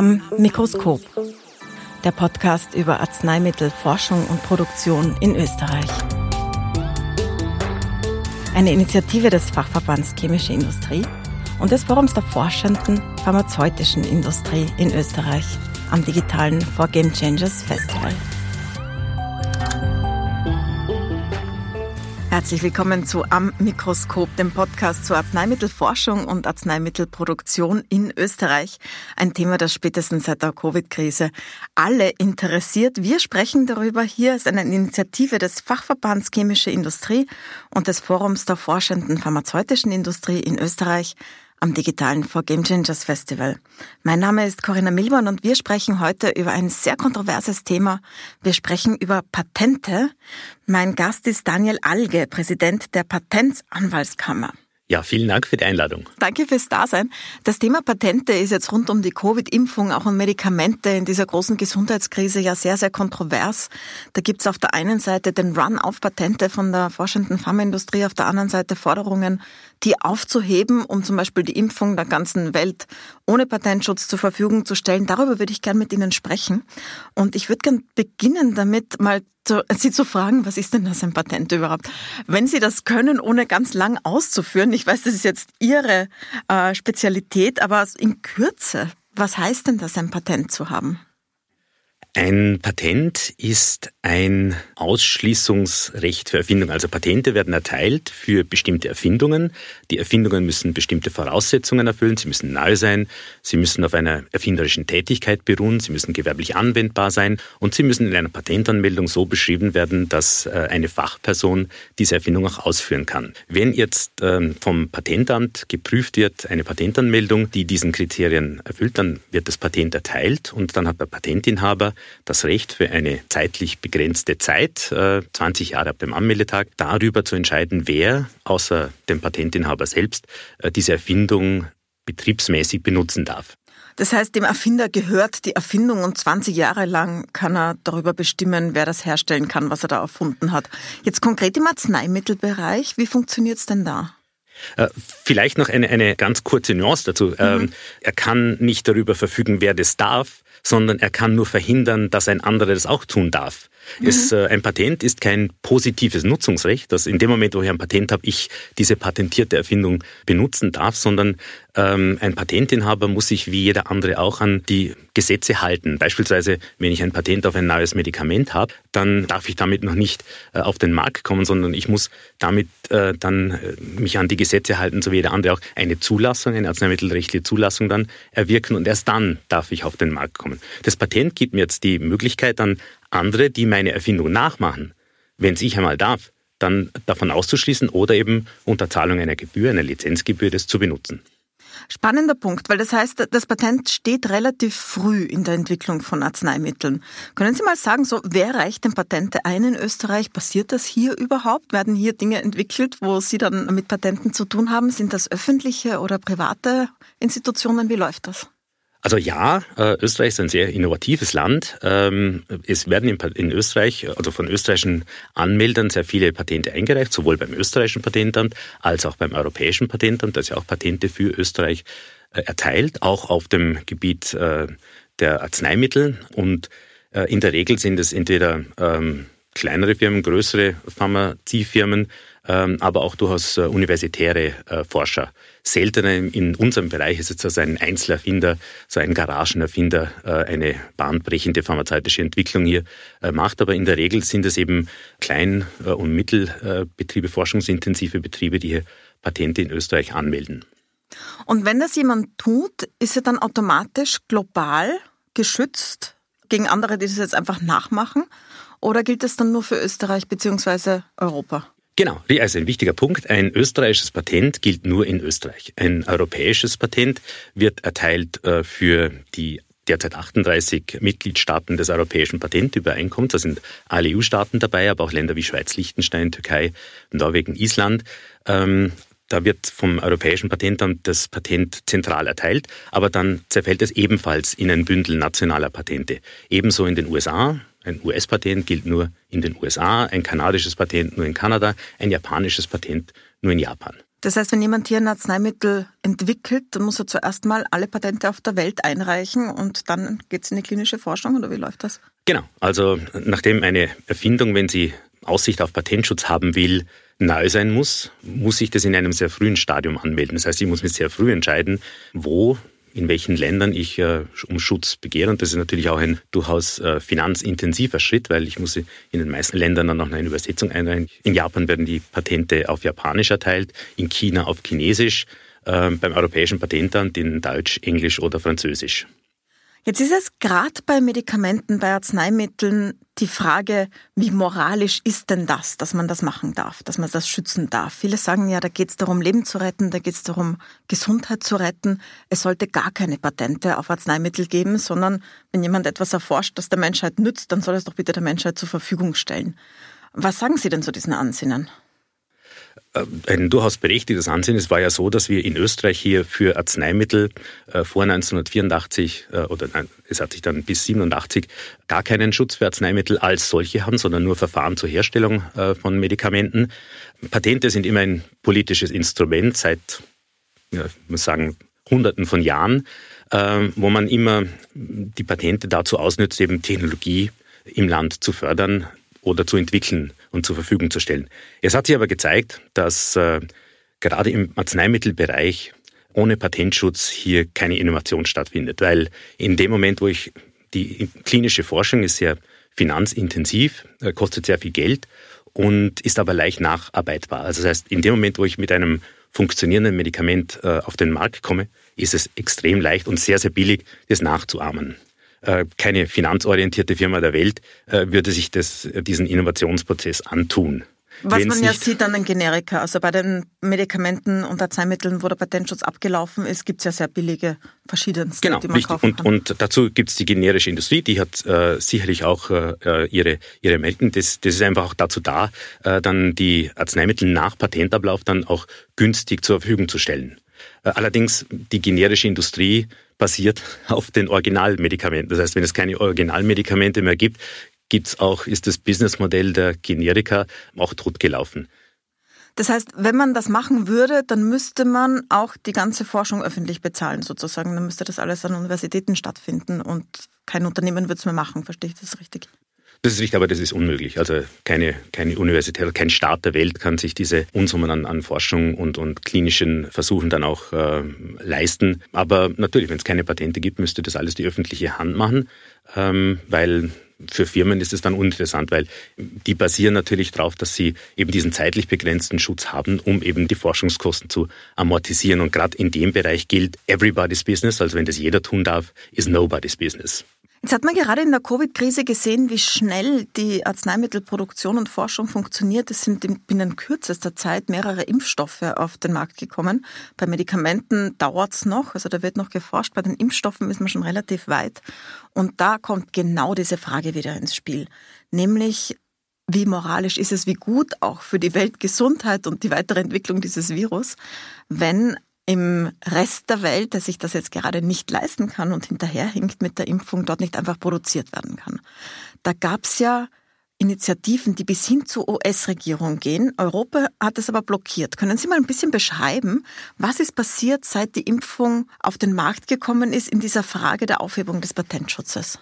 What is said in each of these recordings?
Am Mikroskop. Der Podcast über Arzneimittelforschung und Produktion in Österreich. Eine Initiative des Fachverbands Chemische Industrie und des Forums der forschenden pharmazeutischen Industrie in Österreich am digitalen For Game Changers Festival. Herzlich willkommen zu Am Mikroskop, dem Podcast zur Arzneimittelforschung und Arzneimittelproduktion in Österreich. Ein Thema, das spätestens seit der Covid-Krise alle interessiert. Wir sprechen darüber. Hier ist eine Initiative des Fachverbands Chemische Industrie und des Forums der forschenden pharmazeutischen Industrie in Österreich am digitalen For Game Changers Festival. Mein Name ist Corinna Milborn und wir sprechen heute über ein sehr kontroverses Thema. Wir sprechen über Patente. Mein Gast ist Daniel Alge, Präsident der Patentsanwaltskammer. Ja, vielen Dank für die Einladung. Danke fürs Dasein. Das Thema Patente ist jetzt rund um die Covid-Impfung, auch um Medikamente in dieser großen Gesundheitskrise ja sehr, sehr kontrovers. Da gibt's auf der einen Seite den Run auf Patente von der forschenden Pharmaindustrie, auf der anderen Seite Forderungen, die aufzuheben, um zum Beispiel die Impfung der ganzen Welt ohne Patentschutz zur Verfügung zu stellen. Darüber würde ich gern mit Ihnen sprechen. Und ich würde gern beginnen damit, mal zu, Sie zu fragen, was ist denn das ein Patent überhaupt? Wenn Sie das können, ohne ganz lang auszuführen, ich weiß, das ist jetzt Ihre äh, Spezialität, aber in Kürze, was heißt denn das, ein Patent zu haben? Ein Patent ist ein Ausschließungsrecht für Erfindungen. Also Patente werden erteilt für bestimmte Erfindungen. Die Erfindungen müssen bestimmte Voraussetzungen erfüllen. Sie müssen neu sein. Sie müssen auf einer erfinderischen Tätigkeit beruhen. Sie müssen gewerblich anwendbar sein. Und sie müssen in einer Patentanmeldung so beschrieben werden, dass äh, eine Fachperson diese Erfindung auch ausführen kann. Wenn jetzt ähm, vom Patentamt geprüft wird, eine Patentanmeldung, die diesen Kriterien erfüllt, dann wird das Patent erteilt und dann hat der Patentinhaber das Recht für eine zeitlich begrenzte Zeit, 20 äh, Jahre ab dem Anmeldetag, darüber zu entscheiden, wer außer dem Patentinhaber selbst äh, diese Erfindung betriebsmäßig benutzen darf. Das heißt, dem Erfinder gehört die Erfindung und 20 Jahre lang kann er darüber bestimmen, wer das herstellen kann, was er da erfunden hat. Jetzt konkret im Arzneimittelbereich, wie funktioniert es denn da? Äh, vielleicht noch eine, eine ganz kurze Nuance dazu. Mhm. Ähm, er kann nicht darüber verfügen, wer das darf, sondern er kann nur verhindern, dass ein anderer das auch tun darf. Mhm. Es, äh, ein Patent ist kein positives Nutzungsrecht, dass in dem Moment, wo ich ein Patent habe, ich diese patentierte Erfindung benutzen darf, sondern ein Patentinhaber muss sich wie jeder andere auch an die Gesetze halten. Beispielsweise, wenn ich ein Patent auf ein neues Medikament habe, dann darf ich damit noch nicht äh, auf den Markt kommen, sondern ich muss damit äh, dann äh, mich an die Gesetze halten, so wie jeder andere auch eine Zulassung, eine arzneimittelrechtliche Zulassung dann erwirken und erst dann darf ich auf den Markt kommen. Das Patent gibt mir jetzt die Möglichkeit, dann andere, die meine Erfindung nachmachen, wenn es ich einmal darf, dann davon auszuschließen oder eben unter Zahlung einer Gebühr, einer Lizenzgebühr, das zu benutzen. Spannender Punkt, weil das heißt, das Patent steht relativ früh in der Entwicklung von Arzneimitteln. Können Sie mal sagen, so wer reicht denn Patente ein in Österreich? Passiert das hier überhaupt? Werden hier Dinge entwickelt, wo Sie dann mit Patenten zu tun haben? Sind das öffentliche oder private Institutionen? Wie läuft das? Also ja, äh, Österreich ist ein sehr innovatives Land. Ähm, es werden in Österreich, also von österreichischen Anmeldern, sehr viele Patente eingereicht, sowohl beim österreichischen Patentamt als auch beim europäischen Patentamt, das ja auch Patente für Österreich äh, erteilt, auch auf dem Gebiet äh, der Arzneimittel. Und in der Regel sind es entweder ähm, kleinere Firmen, größere Pharmaziefirmen, aber auch durchaus universitäre Forscher seltener in unserem Bereich ist jetzt also ein Einzelerfinder, so ein Garagenerfinder äh, eine bahnbrechende pharmazeutische Entwicklung hier äh, macht. Aber in der Regel sind es eben Klein- äh, und Mittelbetriebe, forschungsintensive Betriebe, die hier Patente in Österreich anmelden. Und wenn das jemand tut, ist er dann automatisch global geschützt gegen andere, die das jetzt einfach nachmachen? Oder gilt das dann nur für Österreich bzw. Europa? Genau, also ein wichtiger Punkt. Ein österreichisches Patent gilt nur in Österreich. Ein europäisches Patent wird erteilt äh, für die derzeit 38 Mitgliedstaaten des Europäischen Patentübereinkommens. Da sind alle EU-Staaten dabei, aber auch Länder wie Schweiz, Liechtenstein, Türkei, Norwegen, Island. Ähm, da wird vom Europäischen Patentamt das Patent zentral erteilt, aber dann zerfällt es ebenfalls in ein Bündel nationaler Patente. Ebenso in den USA, ein US-Patent gilt nur in den USA, ein kanadisches Patent nur in Kanada, ein japanisches Patent nur in Japan. Das heißt, wenn jemand hier ein Arzneimittel entwickelt, dann muss er zuerst mal alle Patente auf der Welt einreichen und dann geht es in die klinische Forschung oder wie läuft das? Genau. Also nachdem eine Erfindung, wenn sie Aussicht auf Patentschutz haben will, nahe sein muss, muss ich das in einem sehr frühen Stadium anmelden. Das heißt, ich muss mich sehr früh entscheiden, wo in welchen Ländern ich äh, um Schutz begehre. Und das ist natürlich auch ein durchaus äh, finanzintensiver Schritt, weil ich muss in den meisten Ländern dann noch eine Übersetzung einreichen. In Japan werden die Patente auf Japanisch erteilt, in China auf Chinesisch, äh, beim Europäischen Patentamt in Deutsch, Englisch oder Französisch. Jetzt ist es gerade bei Medikamenten, bei Arzneimitteln die Frage, wie moralisch ist denn das, dass man das machen darf, dass man das schützen darf. Viele sagen ja, da geht es darum, Leben zu retten, da geht es darum, Gesundheit zu retten. Es sollte gar keine Patente auf Arzneimittel geben, sondern wenn jemand etwas erforscht, das der Menschheit nützt, dann soll es doch bitte der Menschheit zur Verfügung stellen. Was sagen Sie denn zu diesen Ansinnen? Äh, ein durchaus berechtigtes Ansehen. Es war ja so, dass wir in Österreich hier für Arzneimittel äh, vor 1984 äh, oder nein, es hat sich dann bis 87 gar keinen Schutz für Arzneimittel als solche haben, sondern nur Verfahren zur Herstellung von Medikamenten. Patente sind immer ein politisches Instrument seit, ich muss sagen, Hunderten von Jahren, wo man immer die Patente dazu ausnützt, eben Technologie im Land zu fördern oder zu entwickeln und zur Verfügung zu stellen. Es hat sich aber gezeigt, dass äh, gerade im Arzneimittelbereich ohne Patentschutz hier keine Innovation stattfindet, weil in dem Moment, wo ich die klinische Forschung ist sehr finanzintensiv, äh, kostet sehr viel Geld und ist aber leicht nacharbeitbar. Also das heißt, in dem Moment, wo ich mit einem funktionierenden Medikament äh, auf den Markt komme, ist es extrem leicht und sehr, sehr billig, das nachzuahmen. Äh, keine finanzorientierte Firma der Welt äh, würde sich das, diesen Innovationsprozess antun. Was man ja sieht an den Generika, also bei den Medikamenten und Arzneimitteln, wo der Patentschutz abgelaufen ist, gibt es ja sehr billige verschiedenste, genau, die man richtig. kaufen kann. Und, und dazu gibt es die generische Industrie, die hat äh, sicherlich auch äh, ihre, ihre Melken. Das, das ist einfach auch dazu da, äh, dann die Arzneimittel nach Patentablauf dann auch günstig zur Verfügung zu stellen. Äh, allerdings die generische Industrie basiert auf den Originalmedikamenten. Das heißt, wenn es keine Originalmedikamente mehr gibt, gibt's auch, ist das Businessmodell der Generika auch totgelaufen. Das heißt, wenn man das machen würde, dann müsste man auch die ganze Forschung öffentlich bezahlen, sozusagen. Dann müsste das alles an Universitäten stattfinden und kein Unternehmen würde es mehr machen. Verstehe ich das richtig? Das ist richtig, aber das ist unmöglich. Also keine, keine Universität, kein Staat der Welt kann sich diese Unsummen an, an Forschung und, und klinischen Versuchen dann auch äh, leisten. Aber natürlich, wenn es keine Patente gibt, müsste das alles die öffentliche Hand machen, ähm, weil für Firmen ist es dann uninteressant, weil die basieren natürlich darauf, dass sie eben diesen zeitlich begrenzten Schutz haben, um eben die Forschungskosten zu amortisieren. Und gerade in dem Bereich gilt everybody's business, also wenn das jeder tun darf, is nobody's business. Jetzt hat man gerade in der Covid-Krise gesehen, wie schnell die Arzneimittelproduktion und Forschung funktioniert. Es sind binnen kürzester Zeit mehrere Impfstoffe auf den Markt gekommen. Bei Medikamenten dauert es noch, also da wird noch geforscht. Bei den Impfstoffen ist man schon relativ weit. Und da kommt genau diese Frage wieder ins Spiel, nämlich wie moralisch ist es, wie gut auch für die Weltgesundheit und die weitere Entwicklung dieses Virus, wenn im Rest der Welt, der sich das jetzt gerade nicht leisten kann und hinterherhinkt mit der Impfung, dort nicht einfach produziert werden kann. Da gab es ja Initiativen, die bis hin zur US-Regierung gehen. Europa hat es aber blockiert. Können Sie mal ein bisschen beschreiben, was ist passiert, seit die Impfung auf den Markt gekommen ist in dieser Frage der Aufhebung des Patentschutzes?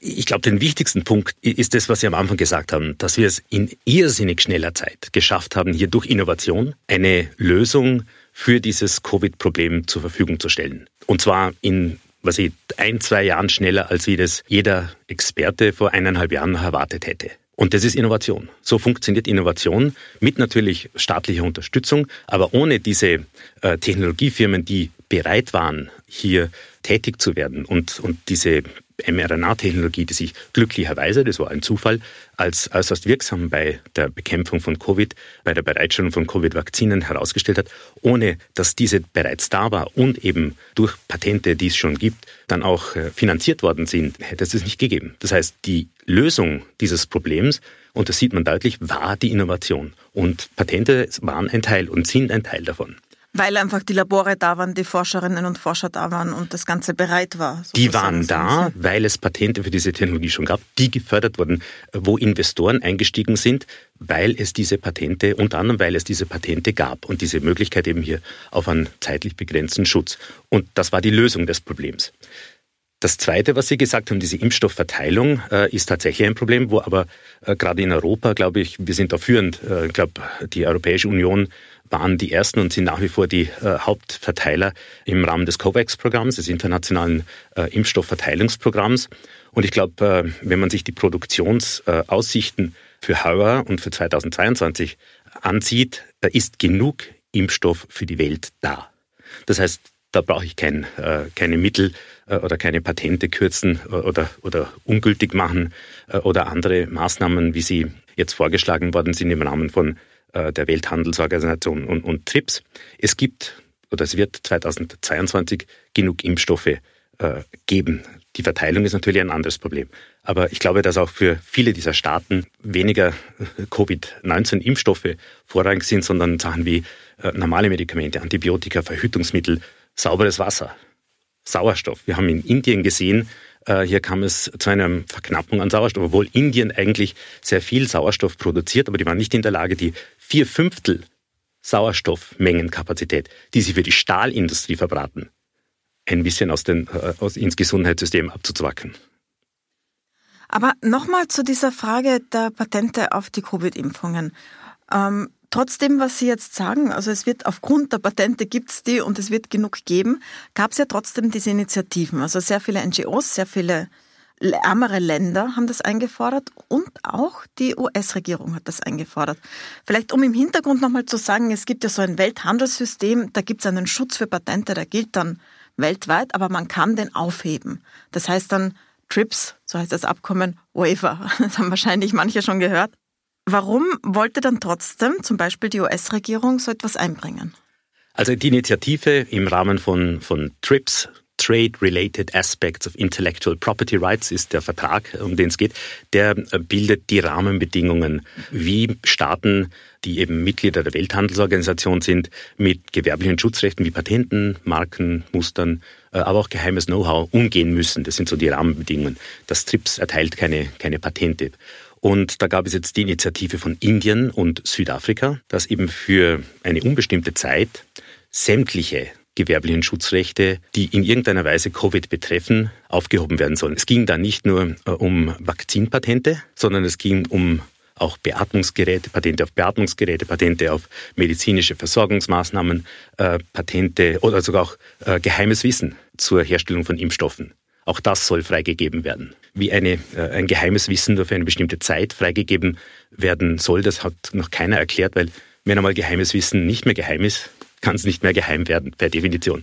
Ich glaube, den wichtigsten Punkt ist das, was Sie am Anfang gesagt haben, dass wir es in irrsinnig schneller Zeit geschafft haben, hier durch Innovation eine Lösung für dieses Covid-Problem zur Verfügung zu stellen. Und zwar in was ich ein, zwei Jahren schneller, als wie das jeder Experte vor eineinhalb Jahren erwartet hätte. Und das ist Innovation. So funktioniert Innovation mit natürlich staatlicher Unterstützung, aber ohne diese äh, Technologiefirmen, die bereit waren, hier tätig zu werden und, und diese mRNA-Technologie, die sich glücklicherweise, das war ein Zufall, als äußerst wirksam bei der Bekämpfung von Covid, bei der Bereitstellung von Covid-Vakzinen herausgestellt hat, ohne dass diese bereits da war und eben durch Patente, die es schon gibt, dann auch äh, finanziert worden sind, hätte es das nicht gegeben. Das heißt, die Lösung dieses Problems, und das sieht man deutlich, war die Innovation. Und Patente waren ein Teil und sind ein Teil davon. Weil einfach die Labore da waren, die Forscherinnen und Forscher da waren und das Ganze bereit war. Die waren da, weil es Patente für diese Technologie schon gab, die gefördert wurden, wo Investoren eingestiegen sind, weil es diese Patente, unter anderem weil es diese Patente gab und diese Möglichkeit eben hier auf einen zeitlich begrenzten Schutz. Und das war die Lösung des Problems. Das Zweite, was Sie gesagt haben, diese Impfstoffverteilung, äh, ist tatsächlich ein Problem, wo aber äh, gerade in Europa, glaube ich, wir sind da führend. Äh, ich glaube, die Europäische Union waren die ersten und sind nach wie vor die äh, Hauptverteiler im Rahmen des COVAX-Programms, des internationalen äh, Impfstoffverteilungsprogramms. Und ich glaube, äh, wenn man sich die Produktionsaussichten für heuer und für 2022 ansieht, ist genug Impfstoff für die Welt da. Das heißt, da brauche ich kein, äh, keine Mittel äh, oder keine Patente kürzen äh, oder, oder ungültig machen äh, oder andere Maßnahmen, wie sie jetzt vorgeschlagen worden sind im Rahmen von äh, der Welthandelsorganisation und, und TRIPS. Es gibt oder es wird 2022 genug Impfstoffe äh, geben. Die Verteilung ist natürlich ein anderes Problem. Aber ich glaube, dass auch für viele dieser Staaten weniger Covid-19-Impfstoffe vorrangig sind, sondern Sachen wie normale Medikamente, Antibiotika, Verhütungsmittel, sauberes Wasser, Sauerstoff. Wir haben in Indien gesehen, äh, hier kam es zu einer Verknappung an Sauerstoff, obwohl Indien eigentlich sehr viel Sauerstoff produziert, aber die waren nicht in der Lage, die vier Fünftel Sauerstoffmengenkapazität, die sie für die Stahlindustrie verbraten, ein bisschen aus den, äh, aus, ins Gesundheitssystem abzuzwacken. Aber nochmal zu dieser Frage der Patente auf die Covid-Impfungen. Ähm, Trotzdem, was Sie jetzt sagen, also es wird aufgrund der Patente gibt's die und es wird genug geben, gab es ja trotzdem diese Initiativen. Also sehr viele NGOs, sehr viele ärmere Länder haben das eingefordert und auch die US-Regierung hat das eingefordert. Vielleicht um im Hintergrund nochmal zu sagen, es gibt ja so ein Welthandelssystem, da gibt es einen Schutz für Patente, der gilt dann weltweit, aber man kann den aufheben. Das heißt dann TRIPS, so heißt das Abkommen, Waiver. Das haben wahrscheinlich manche schon gehört. Warum wollte dann trotzdem zum Beispiel die US-Regierung so etwas einbringen? Also die Initiative im Rahmen von, von TRIPS, Trade-Related Aspects of Intellectual Property Rights ist der Vertrag, um den es geht. Der äh, bildet die Rahmenbedingungen, wie Staaten, die eben Mitglieder der Welthandelsorganisation sind, mit gewerblichen Schutzrechten wie Patenten, Marken, Mustern, äh, aber auch geheimes Know-how umgehen müssen. Das sind so die Rahmenbedingungen. Das TRIPS erteilt keine, keine Patente. Und da gab es jetzt die Initiative von Indien und Südafrika, dass eben für eine unbestimmte Zeit sämtliche gewerblichen Schutzrechte, die in irgendeiner Weise Covid betreffen, aufgehoben werden sollen. Es ging da nicht nur äh, um Vakzinpatente, sondern es ging um auch Beatmungsgeräte, Patente auf Beatmungsgeräte, Patente auf medizinische Versorgungsmaßnahmen, äh, Patente oder sogar auch äh, geheimes Wissen zur Herstellung von Impfstoffen. Auch das soll freigegeben werden. Wie eine, äh, ein geheimes Wissen nur für eine bestimmte Zeit freigegeben werden soll, das hat noch keiner erklärt, weil wenn einmal geheimes Wissen nicht mehr geheim ist, kann es nicht mehr geheim werden, per Definition.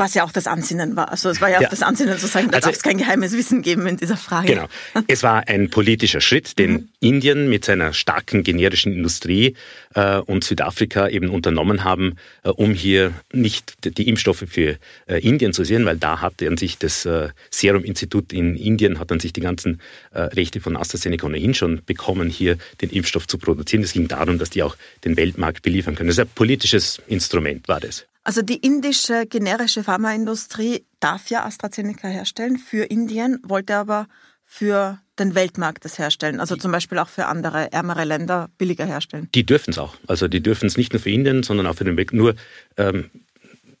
Was ja auch das Ansinnen war. Also es war ja, ja. auch das Ansinnen zu sagen, da also, darf es kein geheimes Wissen geben in dieser Frage. Genau. Es war ein politischer Schritt, den mhm. Indien mit seiner starken generischen Industrie äh, und Südafrika eben unternommen haben, äh, um hier nicht die Impfstoffe für äh, Indien zu sehen, weil da hat an sich das äh, Serum-Institut in Indien hat an sich die ganzen äh, Rechte von AstraZeneca ohnehin schon bekommen, hier den Impfstoff zu produzieren. Es ging darum, dass die auch den Weltmarkt beliefern können. Das ist ein politisches Instrument, war das. Also die indische generische Pharmaindustrie darf ja AstraZeneca herstellen für Indien, wollte aber für den Weltmarkt das herstellen, also zum Beispiel auch für andere ärmere Länder billiger herstellen. Die dürfen es auch. Also die dürfen es nicht nur für Indien, sondern auch für den Weltmarkt. Nur ähm,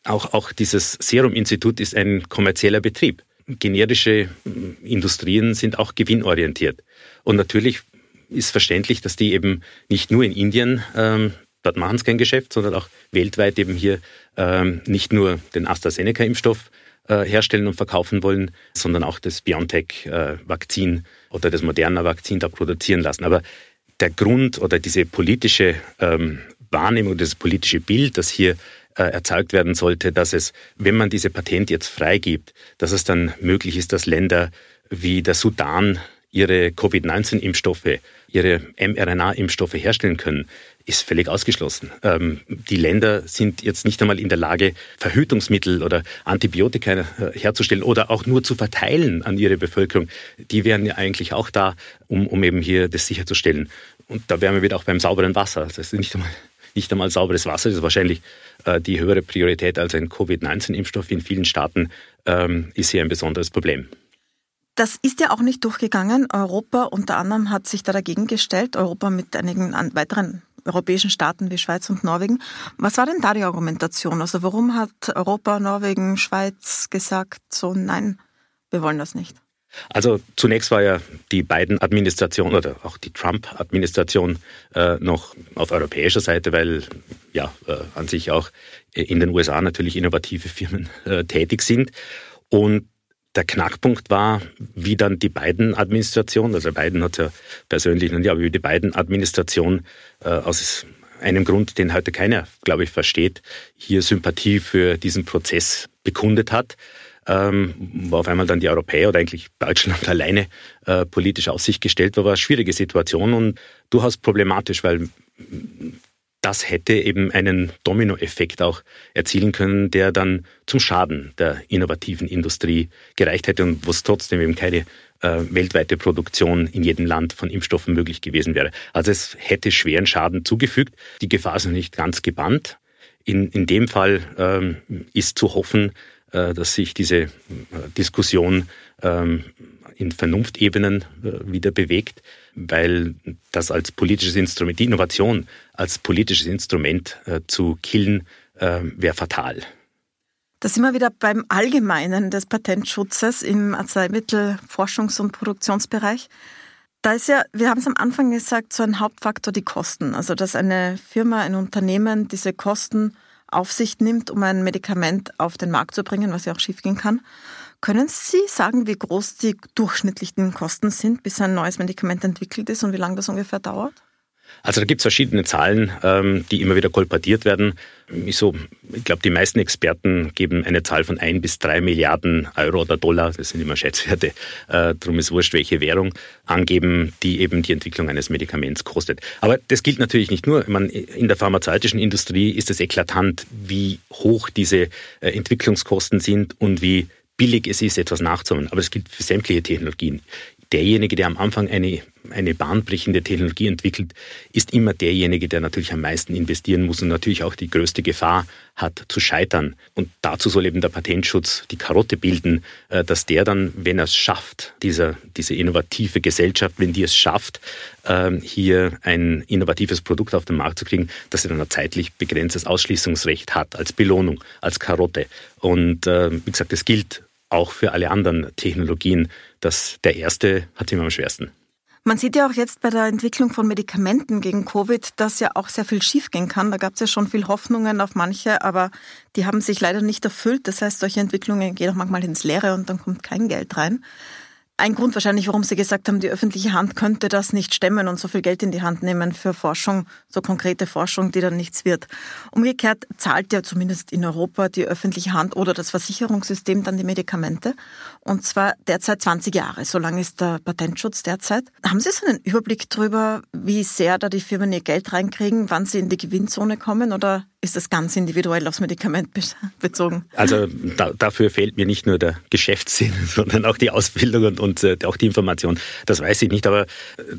auch, auch dieses Serum-Institut ist ein kommerzieller Betrieb. Generische hm, Industrien sind auch gewinnorientiert. Und natürlich ist verständlich, dass die eben nicht nur in Indien ähm, dort machen sie kein Geschäft, sondern auch weltweit eben hier ähm, nicht nur den AstraZeneca-Impfstoff äh, herstellen und verkaufen wollen, sondern auch das BioNTech-Vakzin äh, oder das Moderna-Vakzin da produzieren lassen. Aber der Grund oder diese politische ähm, Wahrnehmung, das politische Bild, das hier äh, erzeugt werden sollte, dass es, wenn man diese Patente jetzt freigibt, dass es dann möglich ist, dass Länder wie der Sudan ihre Covid-19-Impfstoffe, ihre mRNA-Impfstoffe herstellen können ist völlig ausgeschlossen. Ähm, die Länder sind jetzt nicht einmal in der Lage, Verhütungsmittel oder Antibiotika äh, herzustellen oder auch nur zu verteilen an ihre Bevölkerung. Die wären ja eigentlich auch da, um, um eben hier das sicherzustellen. Und da wären wir wieder auch beim sauberen Wasser. Das ist nicht einmal, nicht einmal sauberes Wasser, das ist wahrscheinlich äh, die höhere Priorität als ein Covid-19-Impfstoff in vielen Staaten ähm, ist hier ein besonderes Problem. Das ist ja auch nicht durchgegangen. Europa unter anderem hat sich da dagegen gestellt, Europa mit einigen weiteren europäischen Staaten wie Schweiz und Norwegen. Was war denn da die Argumentation? Also warum hat Europa, Norwegen, Schweiz gesagt, so nein, wir wollen das nicht? Also zunächst war ja die beiden Administration oder auch die Trump-Administration äh, noch auf europäischer Seite, weil ja äh, an sich auch in den USA natürlich innovative Firmen äh, tätig sind. Und der Knackpunkt war, wie dann die beiden Administrationen, also Biden hat ja persönlich noch nicht, aber wie die beiden Administrationen äh, aus einem Grund, den heute keiner, glaube ich, versteht, hier Sympathie für diesen Prozess bekundet hat. Ähm, wo auf einmal dann die Europäer oder eigentlich Deutschland alleine äh, politisch aus sich gestellt war, war eine schwierige Situation. Und durchaus problematisch, weil das hätte eben einen Dominoeffekt auch erzielen können, der dann zum Schaden der innovativen Industrie gereicht hätte und wo es trotzdem eben keine äh, weltweite Produktion in jedem Land von Impfstoffen möglich gewesen wäre. Also es hätte schweren Schaden zugefügt. Die Gefahr ist noch nicht ganz gebannt. In, in dem Fall ähm, ist zu hoffen, äh, dass sich diese äh, Diskussion ähm, in Vernunftebenen äh, wieder bewegt, weil das als politisches Instrument, die Innovation als politisches Instrument zu killen, wäre fatal. Da sind wir wieder beim Allgemeinen des Patentschutzes im Arzneimittelforschungs- und Produktionsbereich. Da ist ja, wir haben es am Anfang gesagt, so ein Hauptfaktor die Kosten. Also, dass eine Firma, ein Unternehmen diese Kosten auf sich nimmt, um ein Medikament auf den Markt zu bringen, was ja auch schiefgehen kann. Können Sie sagen, wie groß die durchschnittlichen Kosten sind, bis ein neues Medikament entwickelt ist und wie lange das ungefähr dauert? Also da gibt es verschiedene Zahlen, ähm, die immer wieder kolportiert werden. Ich, so, ich glaube, die meisten Experten geben eine Zahl von ein bis drei Milliarden Euro oder Dollar, das sind immer Schätzwerte, äh, darum ist wurscht, welche Währung, angeben, die eben die Entwicklung eines Medikaments kostet. Aber das gilt natürlich nicht nur. Meine, in der pharmazeutischen Industrie ist es eklatant, wie hoch diese äh, Entwicklungskosten sind und wie billig es ist, etwas nachzuholen. Aber das gilt für sämtliche Technologien derjenige, der am Anfang eine, eine bahnbrechende Technologie entwickelt, ist immer derjenige, der natürlich am meisten investieren muss und natürlich auch die größte Gefahr hat zu scheitern. Und dazu soll eben der Patentschutz die Karotte bilden, äh, dass der dann, wenn er es schafft, dieser, diese innovative Gesellschaft, wenn die es schafft, ähm, hier ein innovatives Produkt auf den Markt zu kriegen, dass er dann ein zeitlich begrenztes Ausschließungsrecht hat, als Belohnung, als Karotte. Und äh, wie gesagt, es gilt auch für alle anderen Technologien, dass der erste hat immer am schwersten. Man sieht ja auch jetzt bei der Entwicklung von Medikamenten gegen Covid, dass ja auch sehr viel schiefgehen kann. Da gab es ja schon viel Hoffnungen auf manche, aber die haben sich leider nicht erfüllt. Das heißt, solche Entwicklungen gehen auch manchmal ins Leere und dann kommt kein Geld rein ein Grund wahrscheinlich, warum Sie gesagt haben, die öffentliche Hand könnte das nicht stemmen und so viel Geld in die Hand nehmen für Forschung, so konkrete Forschung, die dann nichts wird. Umgekehrt zahlt ja zumindest in Europa die öffentliche Hand oder das Versicherungssystem dann die Medikamente. Und zwar derzeit 20 Jahre. So lange ist der Patentschutz derzeit. Haben Sie so einen Überblick darüber, wie sehr da die Firmen ihr Geld reinkriegen, wann sie in die Gewinnzone kommen oder ist das ganz individuell aufs Medikament bezogen? Also da, dafür fehlt mir nicht nur der Geschäftssinn, sondern auch die Ausbildung und, und äh, auch die Information. Das weiß ich nicht, aber äh,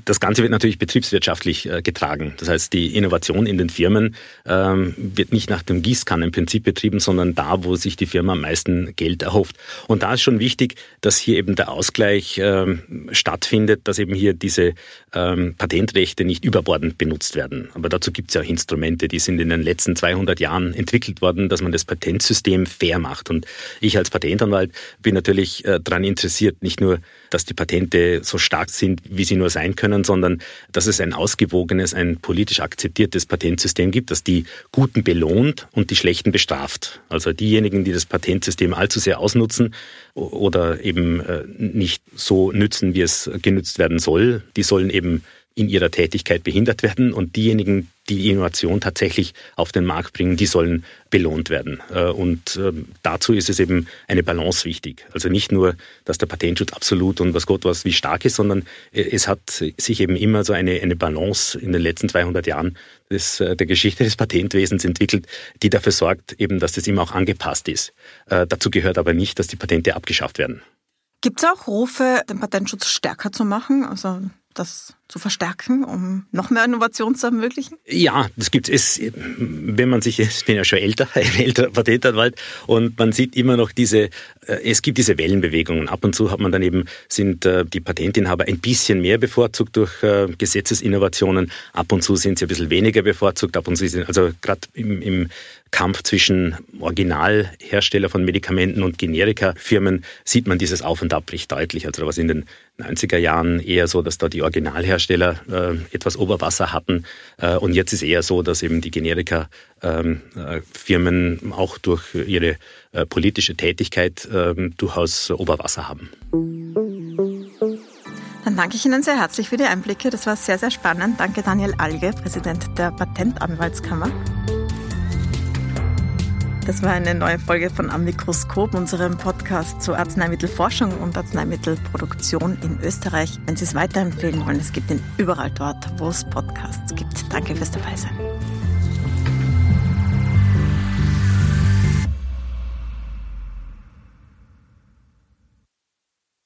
das Ganze wird natürlich betriebswirtschaftlich äh, getragen. Das heißt, die Innovation in den Firmen ähm, wird nicht nach dem Gießkannenprinzip betrieben, sondern da, wo sich die Firma am meisten Geld erhofft. Und da ist schon wichtig, dass hier eben der Ausgleich ähm, stattfindet, dass eben hier diese ähm, Patentrechte nicht überbordend benutzt werden. Aber dazu gibt es ja auch Instrumente, die sind in den letzten zwei 200 Jahren entwickelt worden, dass man das Patentsystem fair macht. Und ich als Patentanwalt bin natürlich äh, daran interessiert, nicht nur, dass die Patente so stark sind, wie sie nur sein können, sondern dass es ein ausgewogenes, ein politisch akzeptiertes Patentsystem gibt, das die Guten belohnt und die Schlechten bestraft. Also diejenigen, die das Patentsystem allzu sehr ausnutzen oder eben äh, nicht so nützen, wie es genützt werden soll, die sollen eben in ihrer Tätigkeit behindert werden und diejenigen, die Innovation tatsächlich auf den Markt bringen, die sollen belohnt werden. Äh, und ähm, dazu ist es eben eine Balance wichtig. Also nicht nur, dass der Patentschutz absolut und was Gott was wie stark ist, sondern äh, es hat sich eben immer so eine, eine Balance in den letzten 200 Jahren des, äh, der Geschichte des Patentwesens entwickelt, die dafür sorgt, eben, dass das immer auch angepasst ist. Dazu gehört aber nicht, dass die Patente abgeschafft werden. Gibt es auch Rufe, den Patentschutz stärker zu machen? Also dass zu verstärken, um noch mehr Innovation zu ermöglichen? Ja, das gibt es. Wenn man sich, ich bin ja schon älter, ein älterer Patentanwalt, und man sieht immer noch diese, äh, es gibt diese Wellenbewegungen. Ab und zu hat man dann eben, sind äh, die Patentinhaber ein bisschen mehr bevorzugt durch äh, Gesetzesinnovationen. Ab und zu sind sie ein bisschen weniger bevorzugt. Ab und zu sind, also gerade im, im Kampf zwischen Originalhersteller von Medikamenten und Generika-Firmen sieht man dieses Auf und Ab recht deutlich. Also was in den 90er Jahren eher so, dass da die Originalhersteller äh, etwas Oberwasser hatten. Äh, und jetzt ist eher so, dass eben die Generika-Firmen ähm, äh, auch durch ihre äh, politische Tätigkeit ähm, durchaus Oberwasser haben. Dann danke ich Ihnen sehr herzlich für die Einblicke. Das war sehr, sehr spannend. Danke Daniel Alge, Präsident der Patentanwaltskammer. Das war eine neue Folge von Am Mikroskop, unserem Podcast zur Arzneimittelforschung und Arzneimittelproduktion in Österreich. Wenn Sie es weiterempfehlen wollen, es gibt ihn überall dort, wo es Podcasts gibt. Danke fürs Dabeisein.